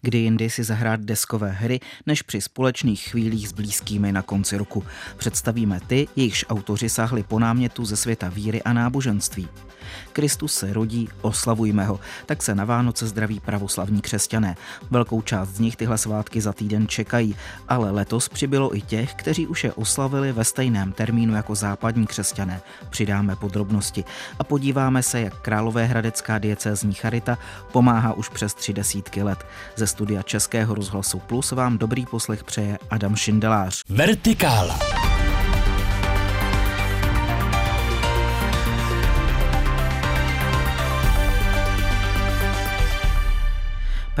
Kdy jindy si zahrát deskové hry, než při společných chvílích s blízkými na konci roku. Představíme ty, jejichž autoři sáhli po námětu ze světa víry a náboženství. Kristus se rodí, oslavujme ho. Tak se na Vánoce zdraví pravoslavní křesťané. Velkou část z nich tyhle svátky za týden čekají, ale letos přibylo i těch, kteří už je oslavili ve stejném termínu jako západní křesťané. Přidáme podrobnosti a podíváme se, jak Královéhradecká diecézní charita pomáhá už přes tři desítky let. Ze studia Českého rozhlasu Plus vám dobrý poslech přeje Adam Šindelář. Vertikála.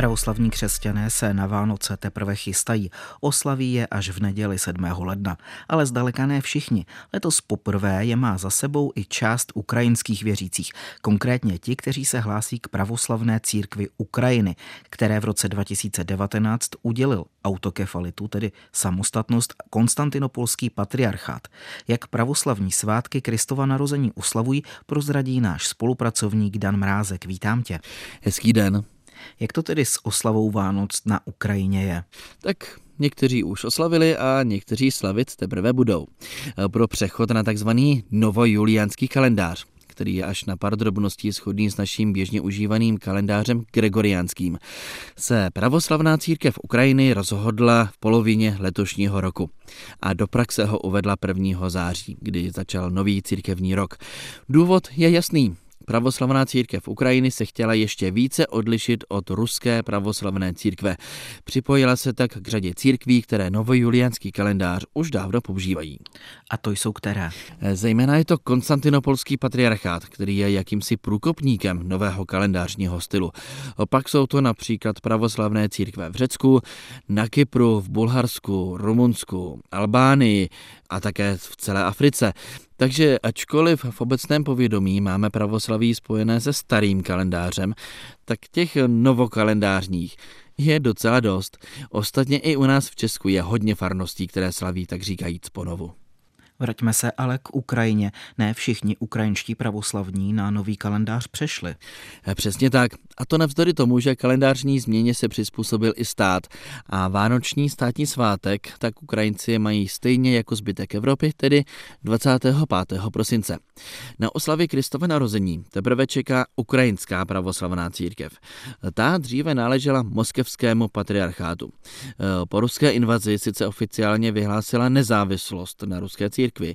Pravoslavní křesťané se na Vánoce teprve chystají. Oslaví je až v neděli 7. ledna. Ale zdaleka ne všichni. Letos poprvé je má za sebou i část ukrajinských věřících. Konkrétně ti, kteří se hlásí k pravoslavné církvi Ukrajiny, které v roce 2019 udělil autokefalitu, tedy samostatnost, konstantinopolský patriarchát. Jak pravoslavní svátky Kristova narození oslavují, prozradí náš spolupracovník Dan Mrázek. Vítám tě. Hezký den. Jak to tedy s oslavou Vánoc na Ukrajině je? Tak Někteří už oslavili a někteří slavit teprve budou. Pro přechod na takzvaný novojuliánský kalendář který je až na pár drobností shodný s naším běžně užívaným kalendářem gregoriánským, se pravoslavná církev Ukrajiny rozhodla v polovině letošního roku a do praxe ho uvedla 1. září, kdy začal nový církevní rok. Důvod je jasný. Pravoslavná církev Ukrajiny se chtěla ještě více odlišit od ruské pravoslavné církve. Připojila se tak k řadě církví, které novojuliánský kalendář už dávno používají. A to jsou které? Zejména je to Konstantinopolský patriarchát, který je jakýmsi průkopníkem nového kalendářního stylu. Opak jsou to například pravoslavné církve v Řecku, na Kypru, v Bulharsku, Rumunsku, Albánii a také v celé Africe. Takže ačkoliv v obecném povědomí máme pravoslaví spojené se starým kalendářem, tak těch novokalendářních je docela dost. Ostatně i u nás v Česku je hodně farností, které slaví tak říkajíc ponovu. Vraťme se ale k Ukrajině. Ne všichni ukrajinští pravoslavní na nový kalendář přešli. Přesně tak. A to navzdory tomu, že kalendářní změně se přizpůsobil i stát. A vánoční státní svátek tak Ukrajinci mají stejně jako zbytek Evropy, tedy 25. prosince. Na oslavě Kristova narození teprve čeká ukrajinská pravoslavná církev. Ta dříve náležela moskevskému patriarchátu. Eh, po ruské invazi sice oficiálně vyhlásila nezávislost na ruské církvi,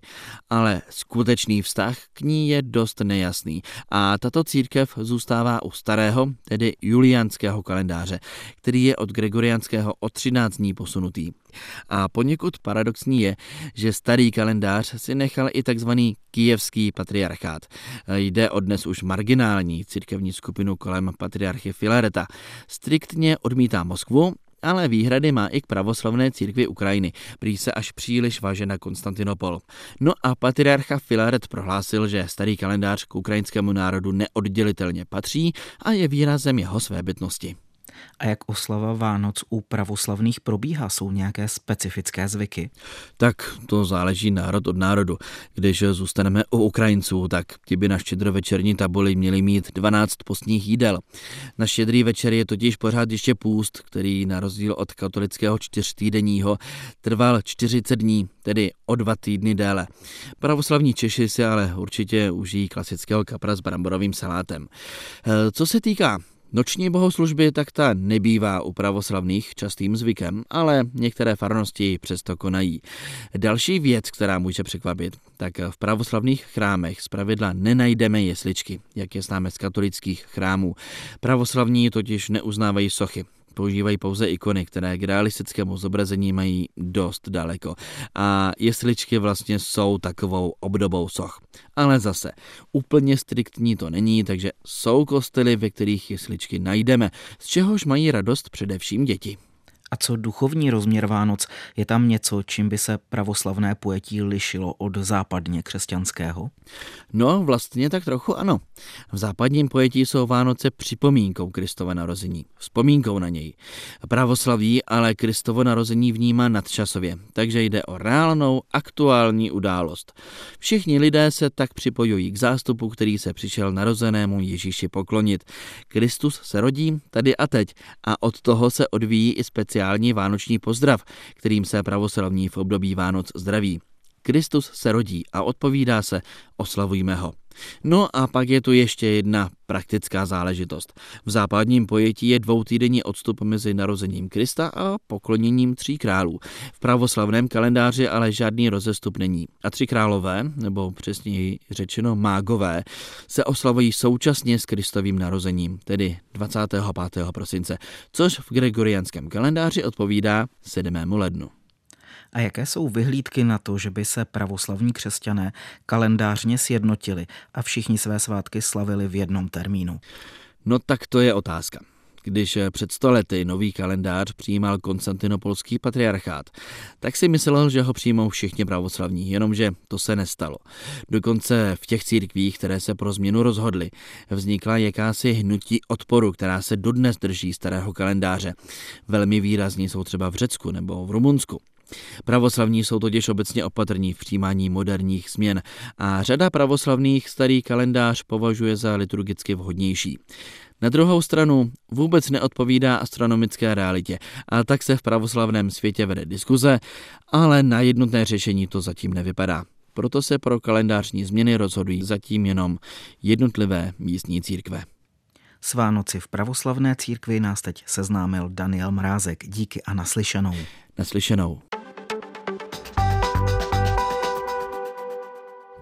ale skutečný vztah k ní je dost nejasný a tato církev zůstává u starého, tedy juliánského kalendáře, který je od gregoriánského o 13 dní posunutý. A poněkud paradoxní je, že starý kalendář si nechal i takzvaný kijevský patriarchát. Jde o dnes už marginální církevní skupinu kolem patriarchy Filareta. Striktně odmítá Moskvu ale výhrady má i k pravoslavné církvi Ukrajiny. Prý se až příliš váže na Konstantinopol. No a patriarcha Filaret prohlásil, že starý kalendář k ukrajinskému národu neoddělitelně patří a je výrazem jeho svébytnosti. A jak oslava Vánoc u pravoslavných probíhá? Jsou nějaké specifické zvyky? Tak to záleží národ od národu. Když zůstaneme u Ukrajinců, tak ti by na štědrovečerní tabuli měli mít 12 postních jídel. Na štědrý večer je totiž pořád ještě půst, který na rozdíl od katolického čtyřtýdenního trval 40 dní, tedy o dva týdny déle. Pravoslavní Češi si ale určitě užijí klasického kapra s bramborovým salátem. E, co se týká Noční bohoslužby tak ta nebývá u pravoslavných častým zvykem, ale některé farnosti přesto konají. Další věc, která může překvapit, tak v pravoslavných chrámech zpravidla nenajdeme jesličky, jak je známe z katolických chrámů. Pravoslavní totiž neuznávají sochy, používají pouze ikony, které k realistickému zobrazení mají dost daleko. A jesličky vlastně jsou takovou obdobou soch. Ale zase, úplně striktní to není, takže jsou kostely, ve kterých jesličky najdeme, z čehož mají radost především děti. A co duchovní rozměr Vánoc? Je tam něco, čím by se pravoslavné pojetí lišilo od západně křesťanského? No, vlastně tak trochu ano. V západním pojetí jsou Vánoce připomínkou Kristova narození, vzpomínkou na něj. Pravoslaví ale Kristovo narození vnímá nadčasově, takže jde o reálnou, aktuální událost. Všichni lidé se tak připojují k zástupu, který se přišel narozenému Ježíši poklonit. Kristus se rodí tady a teď a od toho se odvíjí i speciální vánoční pozdrav, kterým se pravoslavní v období Vánoc zdraví. Kristus se rodí a odpovídá se, oslavujme ho. No a pak je tu ještě jedna praktická záležitost. V západním pojetí je dvoutýdenní odstup mezi narozením Krista a pokloněním tří králů. V pravoslavném kalendáři ale žádný rozestup není. A tři králové, nebo přesněji řečeno mágové, se oslavují současně s Kristovým narozením, tedy 25. prosince, což v gregoriánském kalendáři odpovídá 7. lednu. A jaké jsou vyhlídky na to, že by se pravoslavní křesťané kalendářně sjednotili a všichni své svátky slavili v jednom termínu? No tak to je otázka. Když před stolety nový kalendář přijímal konstantinopolský patriarchát, tak si myslel, že ho přijmou všichni pravoslavní, jenomže to se nestalo. Dokonce v těch církvích, které se pro změnu rozhodly, vznikla jakási hnutí odporu, která se dodnes drží starého kalendáře. Velmi výrazní jsou třeba v Řecku nebo v Rumunsku. Pravoslavní jsou totiž obecně opatrní v přijímání moderních změn a řada pravoslavných starý kalendář považuje za liturgicky vhodnější. Na druhou stranu vůbec neodpovídá astronomické realitě a tak se v pravoslavném světě vede diskuze, ale na jednotné řešení to zatím nevypadá. Proto se pro kalendářní změny rozhodují zatím jenom jednotlivé místní církve. S Vánoci v pravoslavné církvi nás teď seznámil Daniel Mrázek. Díky a naslyšenou. Naslyšenou.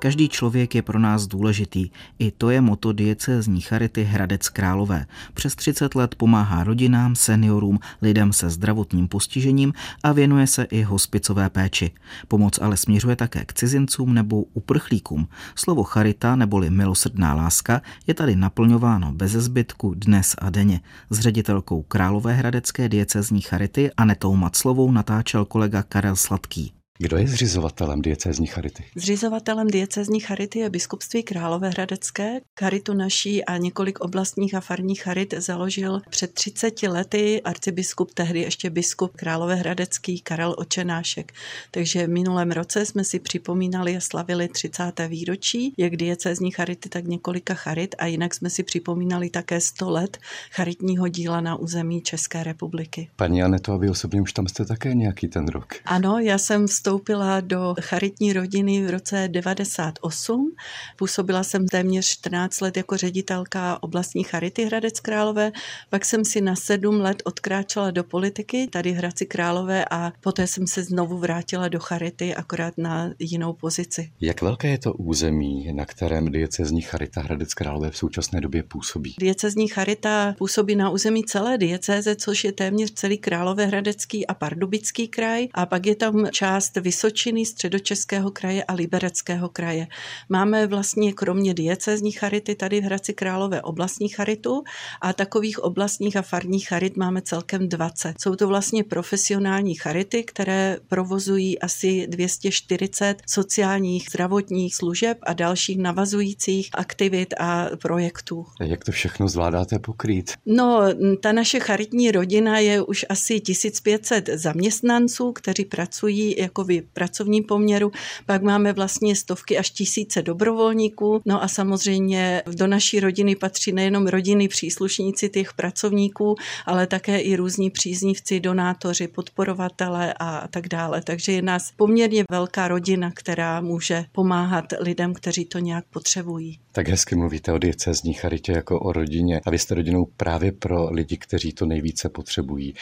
Každý člověk je pro nás důležitý. I to je moto diecézní Charity Hradec Králové. Přes 30 let pomáhá rodinám, seniorům, lidem se zdravotním postižením a věnuje se i hospicové péči. Pomoc ale směřuje také k cizincům nebo uprchlíkům. Slovo charita neboli milosrdná láska je tady naplňováno bez zbytku dnes a denně. S ředitelkou Králové hradecké diecézní Charity Anetou Maclovou natáčel kolega Karel Sladký. Kdo je zřizovatelem diecézní charity? Zřizovatelem diecézní charity je biskupství Královéhradecké. Charitu naší a několik oblastních a farních charit založil před 30 lety arcibiskup, tehdy ještě biskup Královéhradecký Karel Očenášek. Takže v minulém roce jsme si připomínali a slavili 30. výročí, jak diecézní charity, tak několika charit a jinak jsme si připomínali také 100 let charitního díla na území České republiky. Paní Aneto, a vy osobně už tam jste také nějaký ten rok? Ano, já jsem vstoupila do charitní rodiny v roce 98. Působila jsem téměř 14 let jako ředitelka oblastní charity Hradec Králové, pak jsem si na sedm let odkráčela do politiky, tady Hradci Králové a poté jsem se znovu vrátila do charity, akorát na jinou pozici. Jak velké je to území, na kterém diecezní charita Hradec Králové v současné době působí? Diecezní charita působí na území celé diecéze, což je téměř celý Královéhradecký a Pardubický kraj a pak je tam část Vysočiny, Středočeského kraje a Libereckého kraje. Máme vlastně kromě diecezní charity tady v Hradci Králové oblastní charitu a takových oblastních a farních charit máme celkem 20. Jsou to vlastně profesionální charity, které provozují asi 240 sociálních zdravotních služeb a dalších navazujících aktivit a projektů. Jak to všechno zvládáte pokrýt? No, ta naše charitní rodina je už asi 1500 zaměstnanců, kteří pracují jako v pracovním poměru. Pak máme vlastně stovky až tisíce dobrovolníků. No a samozřejmě do naší rodiny patří nejenom rodiny příslušníci těch pracovníků, ale také i různí příznivci, donátoři, podporovatele a tak dále. Takže je nás poměrně velká rodina, která může pomáhat lidem, kteří to nějak potřebují. Tak hezky mluvíte o diecézní charitě jako o rodině a vy jste rodinou právě pro lidi, kteří to nejvíce potřebují.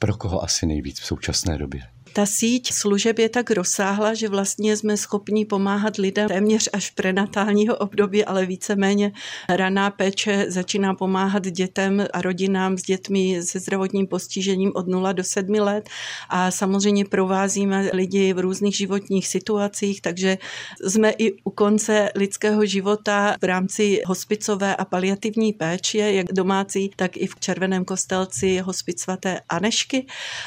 Pro koho asi nejvíc v současné době? Ta síť služeb je tak rozsáhla, že vlastně jsme schopni pomáhat lidem téměř až prenatálního období, ale víceméně raná péče začíná pomáhat dětem a rodinám s dětmi se zdravotním postižením od 0 do 7 let a samozřejmě provázíme lidi v různých životních situacích, takže jsme i u konce lidského života v rámci hospicové a paliativní péče, jak domácí, tak i v Červeném kostelci hospic svaté Anešky.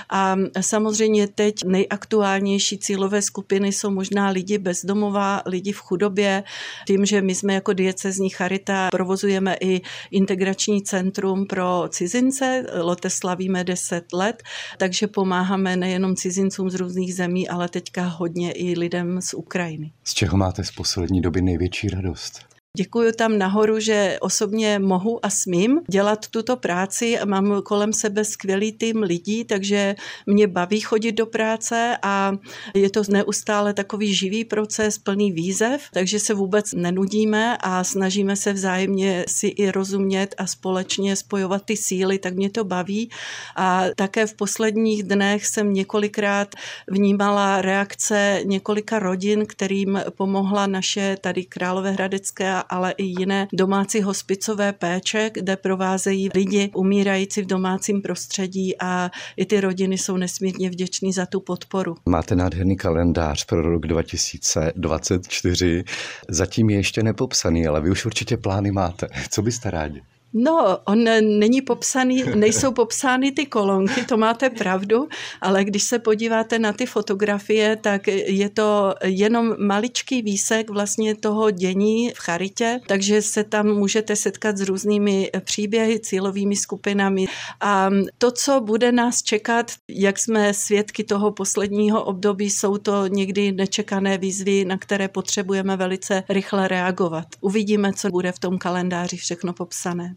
A samozřejmě teď nejaktuálnější cílové skupiny jsou možná lidi bezdomová, lidi v chudobě. Tím, že my jsme jako diecezní charita provozujeme i integrační centrum pro cizince, Lote slavíme 10 let, takže pomáháme nejenom cizincům z různých zemí, ale teďka hodně i lidem z Ukrajiny. Z čeho máte z poslední doby největší radost? Děkuji tam nahoru, že osobně mohu a smím dělat tuto práci mám kolem sebe skvělý tým lidí, takže mě baví chodit do práce a je to neustále takový živý proces, plný výzev, takže se vůbec nenudíme a snažíme se vzájemně si i rozumět a společně spojovat ty síly, tak mě to baví. A také v posledních dnech jsem několikrát vnímala reakce několika rodin, kterým pomohla naše tady Královéhradecké ale i jiné domácí hospicové péče, kde provázejí lidi umírající v domácím prostředí a i ty rodiny jsou nesmírně vděční za tu podporu. Máte nádherný kalendář pro rok 2024. Zatím je ještě nepopsaný, ale vy už určitě plány máte. Co byste rádi? No, on není popsaný, nejsou popsány ty kolonky, to máte pravdu, ale když se podíváte na ty fotografie, tak je to jenom maličký výsek vlastně toho dění v charitě, takže se tam můžete setkat s různými příběhy, cílovými skupinami. A to, co bude nás čekat, jak jsme svědky toho posledního období, jsou to někdy nečekané výzvy, na které potřebujeme velice rychle reagovat. Uvidíme, co bude v tom kalendáři všechno popsané.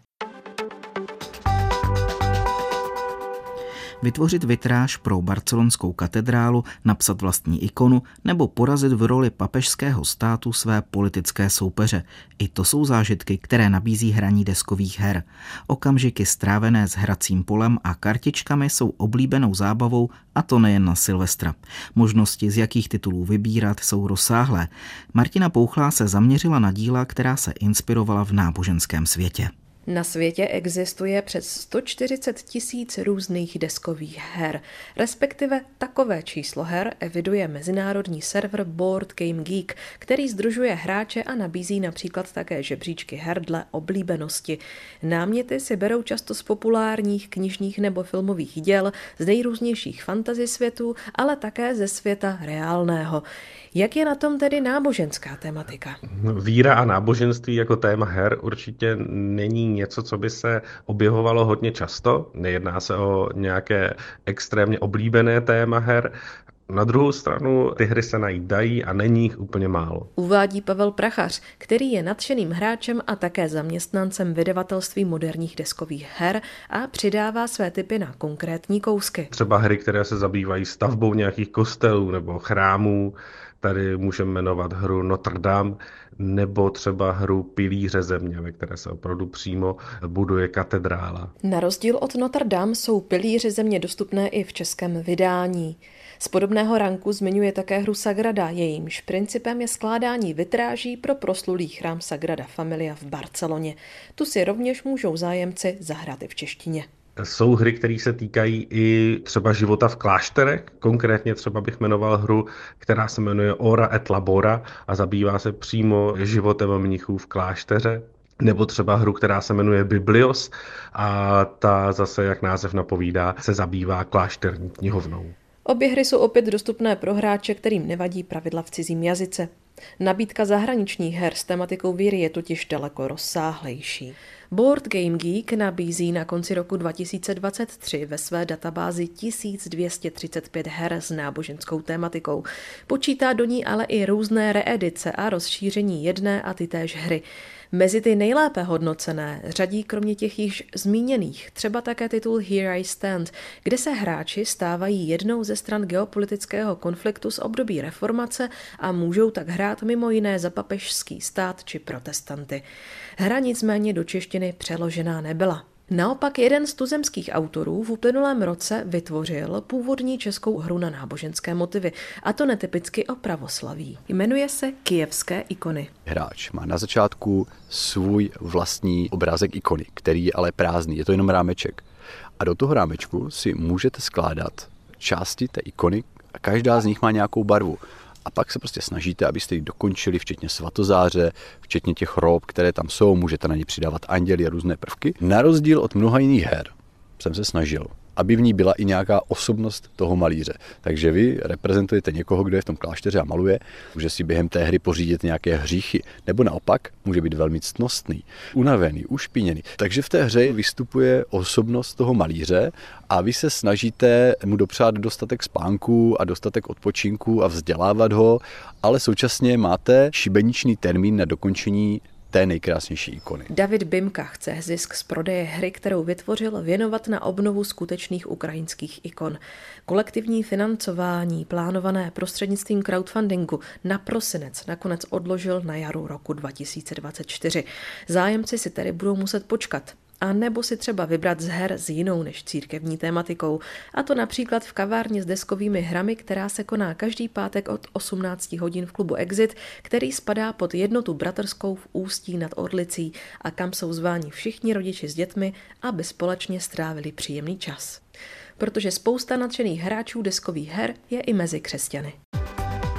Vytvořit vitráž pro barcelonskou katedrálu, napsat vlastní ikonu nebo porazit v roli papežského státu své politické soupeře. I to jsou zážitky, které nabízí hraní deskových her. Okamžiky strávené s hracím polem a kartičkami jsou oblíbenou zábavou a to nejen na Silvestra. Možnosti, z jakých titulů vybírat, jsou rozsáhlé. Martina Pouchlá se zaměřila na díla, která se inspirovala v náboženském světě. Na světě existuje přes 140 tisíc různých deskových her, respektive takové číslo her eviduje mezinárodní server Board Game Geek, který združuje hráče a nabízí například také žebříčky her dle oblíbenosti. Náměty si berou často z populárních knižních nebo filmových děl, z nejrůznějších fantasy světů, ale také ze světa reálného. Jak je na tom tedy náboženská tematika? Víra a náboženství jako téma her určitě není něco, co by se objevovalo hodně často. Nejedná se o nějaké extrémně oblíbené téma her, na druhou stranu ty hry se najít dají a není jich úplně málo. Uvádí Pavel Prachař, který je nadšeným hráčem a také zaměstnancem vydavatelství moderních deskových her a přidává své typy na konkrétní kousky. Třeba hry, které se zabývají stavbou nějakých kostelů nebo chrámů, Tady můžeme jmenovat hru Notre Dame nebo třeba hru Pilíře země, ve které se opravdu přímo buduje katedrála. Na rozdíl od Notre Dame jsou Pilíře země dostupné i v českém vydání. Z podobného ranku zmiňuje také hru Sagrada, jejímž principem je skládání vitráží pro proslulý chrám Sagrada Familia v Barceloně. Tu si rovněž můžou zájemci zahrát i v češtině. Jsou hry, které se týkají i třeba života v klášterech. Konkrétně třeba bych jmenoval hru, která se jmenuje Ora et Labora a zabývá se přímo životem mnichů v klášteře. Nebo třeba hru, která se jmenuje Biblios a ta zase, jak název napovídá, se zabývá klášterní knihovnou. Obě hry jsou opět dostupné pro hráče, kterým nevadí pravidla v cizím jazyce. Nabídka zahraničních her s tematikou víry je totiž daleko rozsáhlejší. Board Game Geek nabízí na konci roku 2023 ve své databázi 1235 her s náboženskou tématikou. Počítá do ní ale i různé reedice a rozšíření jedné a ty též hry. Mezi ty nejlépe hodnocené řadí kromě těch již zmíněných třeba také titul Here I Stand, kde se hráči stávají jednou ze stran geopolitického konfliktu z období reformace a můžou tak hrát mimo jiné za papežský stát či protestanty. Hra nicméně do češtiny přeložená nebyla. Naopak jeden z tuzemských autorů v uplynulém roce vytvořil původní českou hru na náboženské motivy, a to netypicky o pravoslaví. Jmenuje se Kijevské ikony. Hráč má na začátku svůj vlastní obrázek ikony, který je ale prázdný, je to jenom rámeček. A do toho rámečku si můžete skládat části té ikony a každá z nich má nějakou barvu a pak se prostě snažíte, abyste ji dokončili, včetně svatozáře, včetně těch rob, které tam jsou, můžete na ně přidávat anděly a různé prvky. Na rozdíl od mnoha jiných her jsem se snažil aby v ní byla i nějaká osobnost toho malíře. Takže vy reprezentujete někoho, kdo je v tom klášteře a maluje, může si během té hry pořídit nějaké hříchy, nebo naopak může být velmi ctnostný, unavený, ušpiněný. Takže v té hře vystupuje osobnost toho malíře a vy se snažíte mu dopřát dostatek spánku a dostatek odpočinku a vzdělávat ho, ale současně máte šibeničný termín na dokončení té nejkrásnější ikony. David Bimka chce zisk z prodeje hry, kterou vytvořil, věnovat na obnovu skutečných ukrajinských ikon. Kolektivní financování plánované prostřednictvím crowdfundingu na prosinec nakonec odložil na jaru roku 2024. Zájemci si tedy budou muset počkat a nebo si třeba vybrat z her s jinou než církevní tématikou, a to například v kavárně s deskovými hrami, která se koná každý pátek od 18 hodin v klubu Exit, který spadá pod jednotu bratrskou v Ústí nad Orlicí a kam jsou zváni všichni rodiči s dětmi, aby společně strávili příjemný čas. Protože spousta nadšených hráčů deskových her je i mezi křesťany.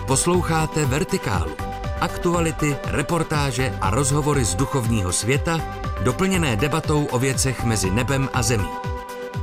Posloucháte Vertikálu. Aktuality, reportáže a rozhovory z duchovního světa doplněné debatou o věcech mezi nebem a zemí.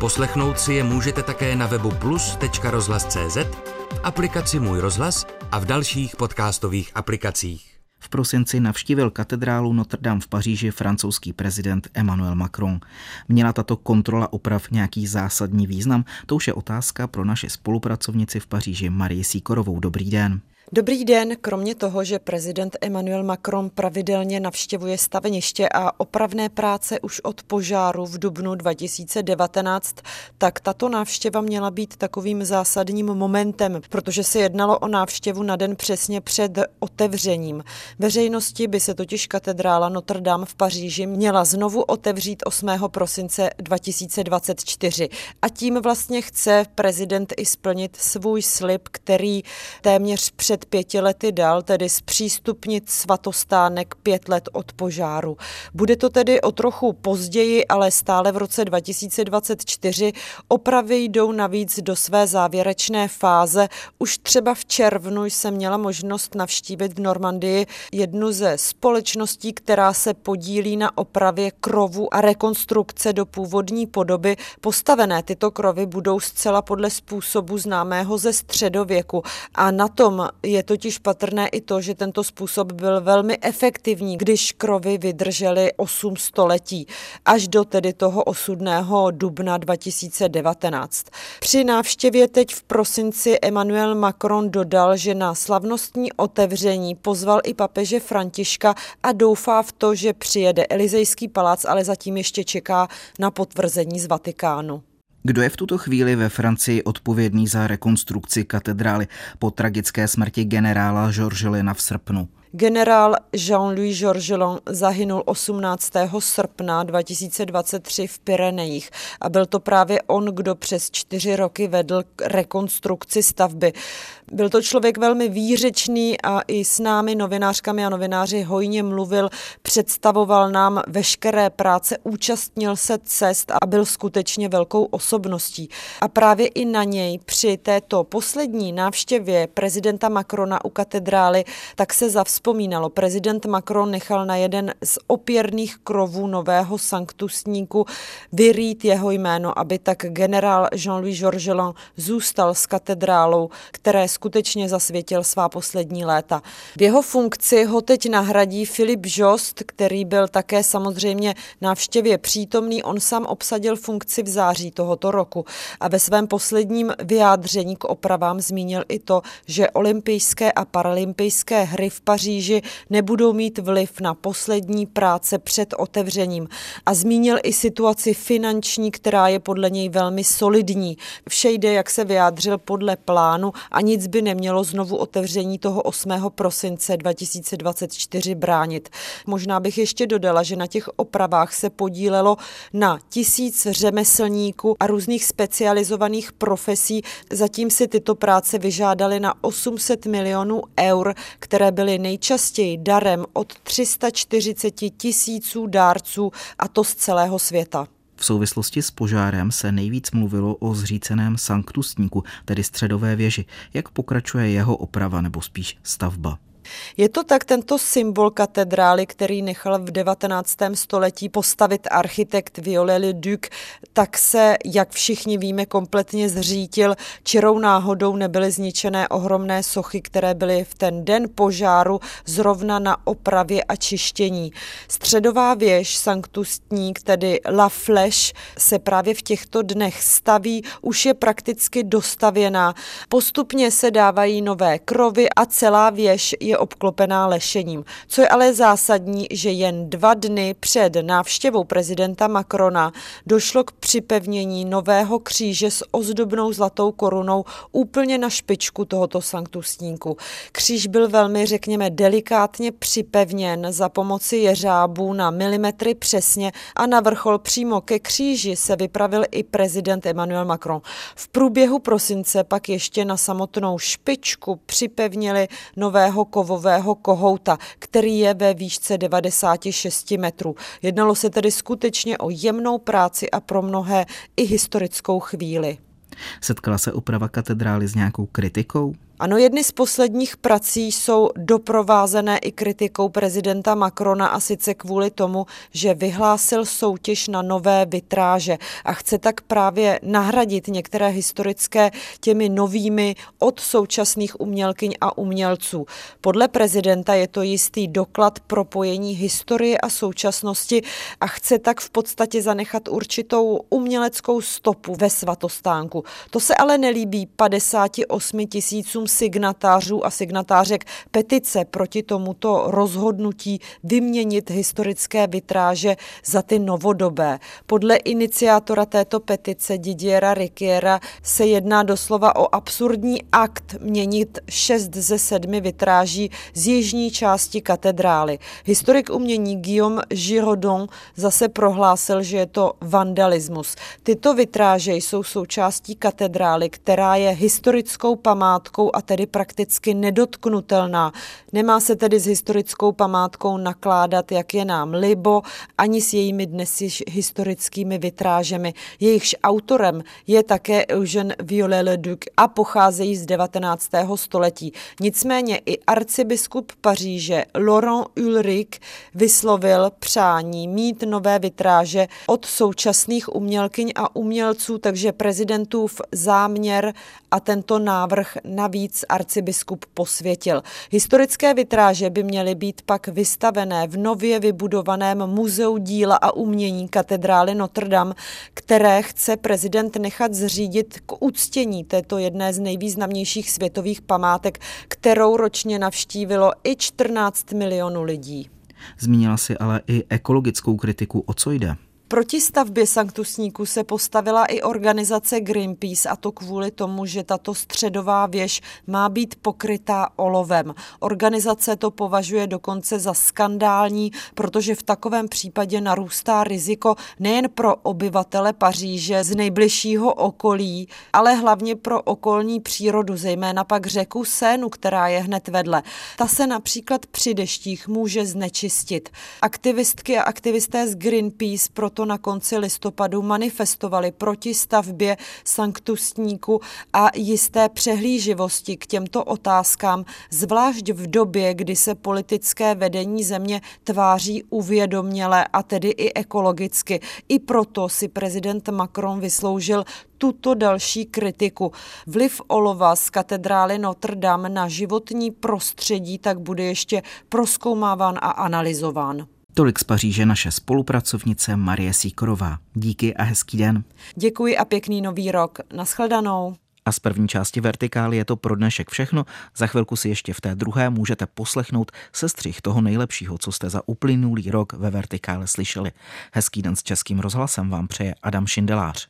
Poslechnout si je můžete také na webu plus.rozhlas.cz, v aplikaci Můj rozhlas a v dalších podcastových aplikacích. V prosinci navštívil katedrálu Notre Dame v Paříži francouzský prezident Emmanuel Macron. Měla tato kontrola oprav nějaký zásadní význam? To už je otázka pro naše spolupracovnici v Paříži Marie Sýkorovou. Dobrý den. Dobrý den, kromě toho, že prezident Emmanuel Macron pravidelně navštěvuje staveniště a opravné práce už od požáru v dubnu 2019, tak tato návštěva měla být takovým zásadním momentem, protože se jednalo o návštěvu na den přesně před otevřením. Veřejnosti by se totiž katedrála Notre Dame v Paříži měla znovu otevřít 8. prosince 2024 a tím vlastně chce prezident i splnit svůj slib, který téměř před před pěti lety dal, tedy zpřístupnit svatostánek pět let od požáru. Bude to tedy o trochu později, ale stále v roce 2024. Opravy jdou navíc do své závěrečné fáze. Už třeba v červnu jsem měla možnost navštívit v Normandii jednu ze společností, která se podílí na opravě krovu a rekonstrukce do původní podoby. Postavené tyto krovy budou zcela podle způsobu známého ze středověku a na tom je totiž patrné i to, že tento způsob byl velmi efektivní, když krovy vydržely 8 století, až do tedy toho osudného dubna 2019. Při návštěvě teď v prosinci Emmanuel Macron dodal, že na slavnostní otevření pozval i papeže Františka a doufá v to, že přijede Elizejský palác, ale zatím ještě čeká na potvrzení z Vatikánu. Kdo je v tuto chvíli ve Francii odpovědný za rekonstrukci katedrály po tragické smrti generála Georges Lena v srpnu? Generál Jean-Louis Georgelon zahynul 18. srpna 2023 v Pyrenejích a byl to právě on, kdo přes čtyři roky vedl rekonstrukci stavby. Byl to člověk velmi výřečný a i s námi novinářkami a novináři hojně mluvil, představoval nám veškeré práce, účastnil se cest a byl skutečně velkou osobností. A právě i na něj při této poslední návštěvě prezidenta Macrona u katedrály tak se zavzpomínalo. Prezident Macron nechal na jeden z opěrných krovů nového sanktusníku vyrít jeho jméno, aby tak generál Jean-Louis Georgelin zůstal s katedrálou, které skutečně zasvětil svá poslední léta. V jeho funkci ho teď nahradí Filip Jost, který byl také samozřejmě návštěvě přítomný. On sám obsadil funkci v září tohoto roku a ve svém posledním vyjádření k opravám zmínil i to, že olympijské a paralympijské hry v Paříži Paříži nebudou mít vliv na poslední práce před otevřením. A zmínil i situaci finanční, která je podle něj velmi solidní. Vše jde, jak se vyjádřil, podle plánu a nic by nemělo znovu otevření toho 8. prosince 2024 bránit. Možná bych ještě dodala, že na těch opravách se podílelo na tisíc řemeslníků a různých specializovaných profesí. Zatím si tyto práce vyžádaly na 800 milionů eur, které byly nejčastěji darem od 340 tisíců dárců a to z celého světa. V souvislosti s požárem se nejvíc mluvilo o zříceném sanktustníku, tedy středové věži. Jak pokračuje jeho oprava nebo spíš stavba? Je to tak tento symbol katedrály, který nechal v 19. století postavit architekt Viollet Duc, tak se, jak všichni víme, kompletně zřítil. Čirou náhodou nebyly zničené ohromné sochy, které byly v ten den požáru zrovna na opravě a čištění. Středová věž Sanktustník, tedy La Flèche, se právě v těchto dnech staví, už je prakticky dostavěná. Postupně se dávají nové krovy a celá věž je obklopená lešením. Co je ale zásadní, že jen dva dny před návštěvou prezidenta Macrona došlo k připevnění nového kříže s ozdobnou zlatou korunou úplně na špičku tohoto sanktustníku. Kříž byl velmi, řekněme, delikátně připevněn za pomoci jeřábů na milimetry přesně a na vrchol přímo ke kříži se vypravil i prezident Emmanuel Macron. V průběhu prosince pak ještě na samotnou špičku připevnili nového kovového kohouta, který je ve výšce 96 metrů. Jednalo se tedy skutečně o jemnou práci a pro mnohé i historickou chvíli. Setkala se oprava katedrály s nějakou kritikou? Ano, jedny z posledních prací jsou doprovázené i kritikou prezidenta Macrona a sice kvůli tomu, že vyhlásil soutěž na nové vitráže a chce tak právě nahradit některé historické těmi novými od současných umělkyň a umělců. Podle prezidenta je to jistý doklad propojení historie a současnosti a chce tak v podstatě zanechat určitou uměleckou stopu ve svatostánku. To se ale nelíbí 58 tisícům signatářů a signatářek petice proti tomuto rozhodnutí vyměnit historické vitráže za ty novodobé. Podle iniciátora této petice Didiera Rikiera se jedná doslova o absurdní akt měnit šest ze sedmi vitráží z jižní části katedrály. Historik umění Guillaume Giraudon zase prohlásil, že je to vandalismus. Tyto vitráže jsou součástí katedrály, která je historickou památkou a tedy prakticky nedotknutelná. Nemá se tedy s historickou památkou nakládat, jak je nám libo, ani s jejími dnes již historickými vitrážemi. Jejichž autorem je také Eugène Viollet-le-Duc a pocházejí z 19. století. Nicméně i arcibiskup Paříže Laurent Ulrich vyslovil přání mít nové vitráže od současných umělkyň a umělců, takže prezidentův záměr a tento návrh navíc arcibiskup posvětil. Historické vitráže by měly být pak vystavené v nově vybudovaném muzeu díla a umění katedrály Notre Dame, které chce prezident nechat zřídit k uctění této jedné z nejvýznamnějších světových památek, kterou ročně navštívilo i 14 milionů lidí. Zmínila si ale i ekologickou kritiku. O co jde? Proti stavbě sanktusníku se postavila i organizace Greenpeace a to kvůli tomu, že tato středová věž má být pokrytá olovem. Organizace to považuje dokonce za skandální, protože v takovém případě narůstá riziko nejen pro obyvatele Paříže z nejbližšího okolí, ale hlavně pro okolní přírodu, zejména pak řeku Sénu, která je hned vedle. Ta se například při deštích může znečistit. Aktivistky a aktivisté z Greenpeace proto proto na konci listopadu manifestovali proti stavbě sanktustníku a jisté přehlíživosti k těmto otázkám, zvlášť v době, kdy se politické vedení země tváří uvědoměle a tedy i ekologicky. I proto si prezident Macron vysloužil tuto další kritiku. Vliv olova z katedrály Notre Dame na životní prostředí tak bude ještě proskoumáván a analyzován. Tolik z Paříže naše spolupracovnice Marie Síkorová. Díky a hezký den. Děkuji a pěkný nový rok. Naschledanou. A z první části Vertikály je to pro dnešek všechno. Za chvilku si ještě v té druhé můžete poslechnout sestřih toho nejlepšího, co jste za uplynulý rok ve Vertikále slyšeli. Hezký den s Českým rozhlasem vám přeje Adam Šindelář.